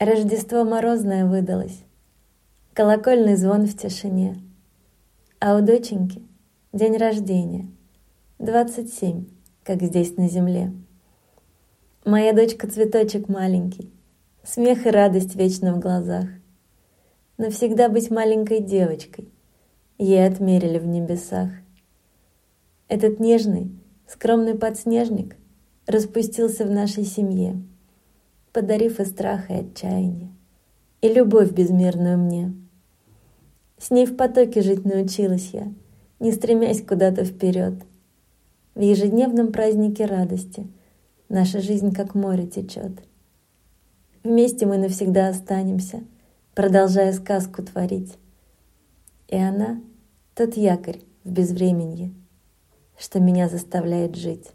Рождество морозное выдалось, колокольный звон в тишине, а у доченьки день рождения, двадцать семь, как здесь на земле. Моя дочка цветочек маленький, смех и радость вечно в глазах. Навсегда быть маленькой девочкой, ей отмерили в небесах. Этот нежный, скромный подснежник распустился в нашей семье, подарив и страх, и отчаяние, и любовь безмерную мне. С ней в потоке жить научилась я, не стремясь куда-то вперед. В ежедневном празднике радости наша жизнь как море течет. Вместе мы навсегда останемся, продолжая сказку творить. И она — тот якорь в безвременье, что меня заставляет жить.